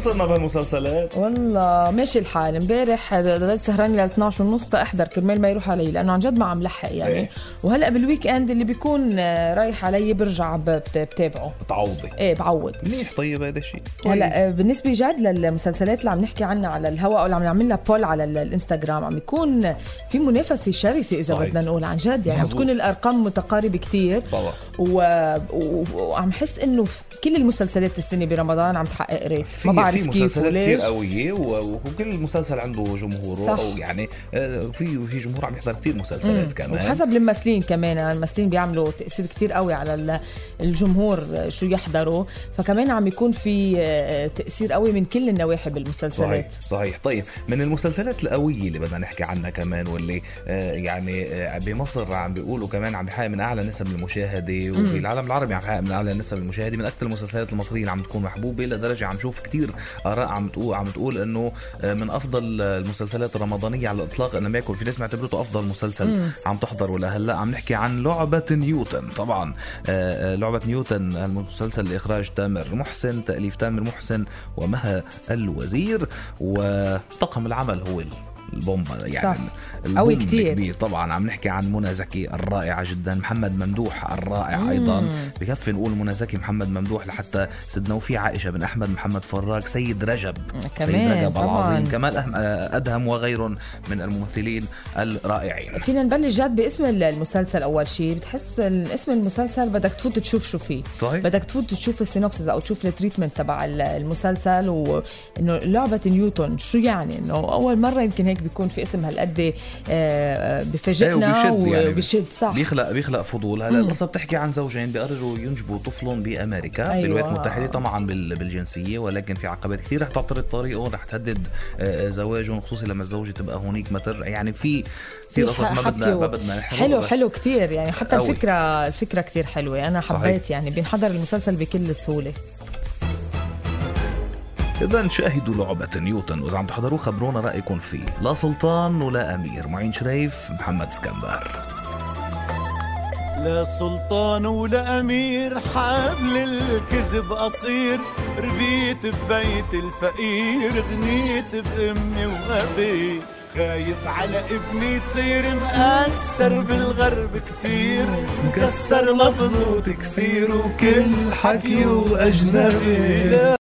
صرنا بهالمسلسلات. والله ماشي الحال. امبارح ضليت سهران ل 12 ونص احضر كرمال ما يروح علي لأنه عن جد ما عم لحق يعني. إيه. وهلأ بالويك إند اللي بيكون رايح علي برجع بت- بتابعه. بتعوضي. إيه بعوض. منيح طيب هذا الشيء هلأ بالنسبة جد للمسلسلات اللي عم نحكي عنها على الهواء أو اللي عم نعمل لها بول على ال- الإنستغرام عم يكون في منافسة شرسة إذا. بدنا نقول عن جد يعني. عم. تكون الأرقام متقاربة كتير. طبعا و... و... وعم حس إنه كل المسلسلات السنة برمضان عم تحقق ريت. ما في مسلسلات كثير و- وكل مسلسل عنده جمهوره صح. أو يعني آه، في في جمهور عم يحضر كثير مسلسلات كمان. وحسب الممثلين كمان يعني الممثلين بيعملوا تأثير كتير قوي على ال- الجمهور شو يحضروا. فكمان عم يكون في آه، تأثير قوي من كل النواحي صحيح بالمسلسلات. صحيح طيب من المسلسلات القوية اللي بدنا نحكي عنها كمان واللي آه، يعني آه، بمصر عم بيقولوا كمان عم بيحقق من أعلى نسب المشاهدة وفي العالم العربي عم بيحقق من أعلى نسب المشاهدة من أكثر المسلسلات المصرية اللي عم تكون محبوبة لدرجة عم نشوف كتير آراء عم تقول عم تقول إنه آه، من أفضل المسلسلات الرمضانية على الإطلاق أنا ما يكون في ناس معتبرته أفضل مسلسل عم تحضر لهلا عم نحكي عن لعبة نيوتن طبعا آه، آه، لعبة نيوتن المسلسل لاخراج تامر محسن تأليف تامر محسن ومها الوزير وطاقم العمل هو البومبا يعني صح. قوي كتير. كبير طبعا عم نحكي عن منى زكي الرائعة جدا محمد ممدوح الرائع أيضا. بكفي نقول منى زكي محمد ممدوح لحتى سيدنا وفي عائشة بن أحمد محمد فراج سيد رجب. كمان، سيد رجب طبعاً. العظيم كمال أدهم وغير من الممثلين الرائعين. فينا نبلش جد باسم المسلسل أول شيء بتحس اسم المسلسل بدك تفوت تشوف شو فيه. صحيح. بدك تفوت تشوف ال synopsis أو تشوف ال treatment تبع ال- المسلسل وإنه لعبة نيوتن. شو يعني؟ إنه أول مرة يمكن هيك بيكون في اسم هالقد آه، بفاجئنا إيه، وبيشد يعني. وبشد صح بيخلق بيخلق فضول هلا القصة بتحكي عن زوجين بيقرروا ينجبوا طفل بأمريكا أيوة. بالولايات المتحدة طبعا بال- بالجنسية ولكن في عقبات كثير رح تعترض طريقهم رح تهدد آه، زواجهم خصوصي لما الزوجة تبقى هونيك متر يعني في في قصص ما بدنا ما بدنا حلو حلو كثير يعني حتى. الفكرة الفكرة كثير حلوة أنا صحيح. حبيت يعني بينحضر المسلسل بكل سهولة اذا شاهدوا لعبة نيوتن وإذا عم تحضروه خبرونا رأيكم فيه. لا سلطان ولا أمير معين شريف محمد اسكندر. لا سلطان ولا أمير حبل الكذب قصير ربيت ببيت الفقير غنيت بأمي وأبي. خايف على ابني يصير مأثر بالغرب كتير. مكسر لفظه وتكسير وكل حكيه أجنبي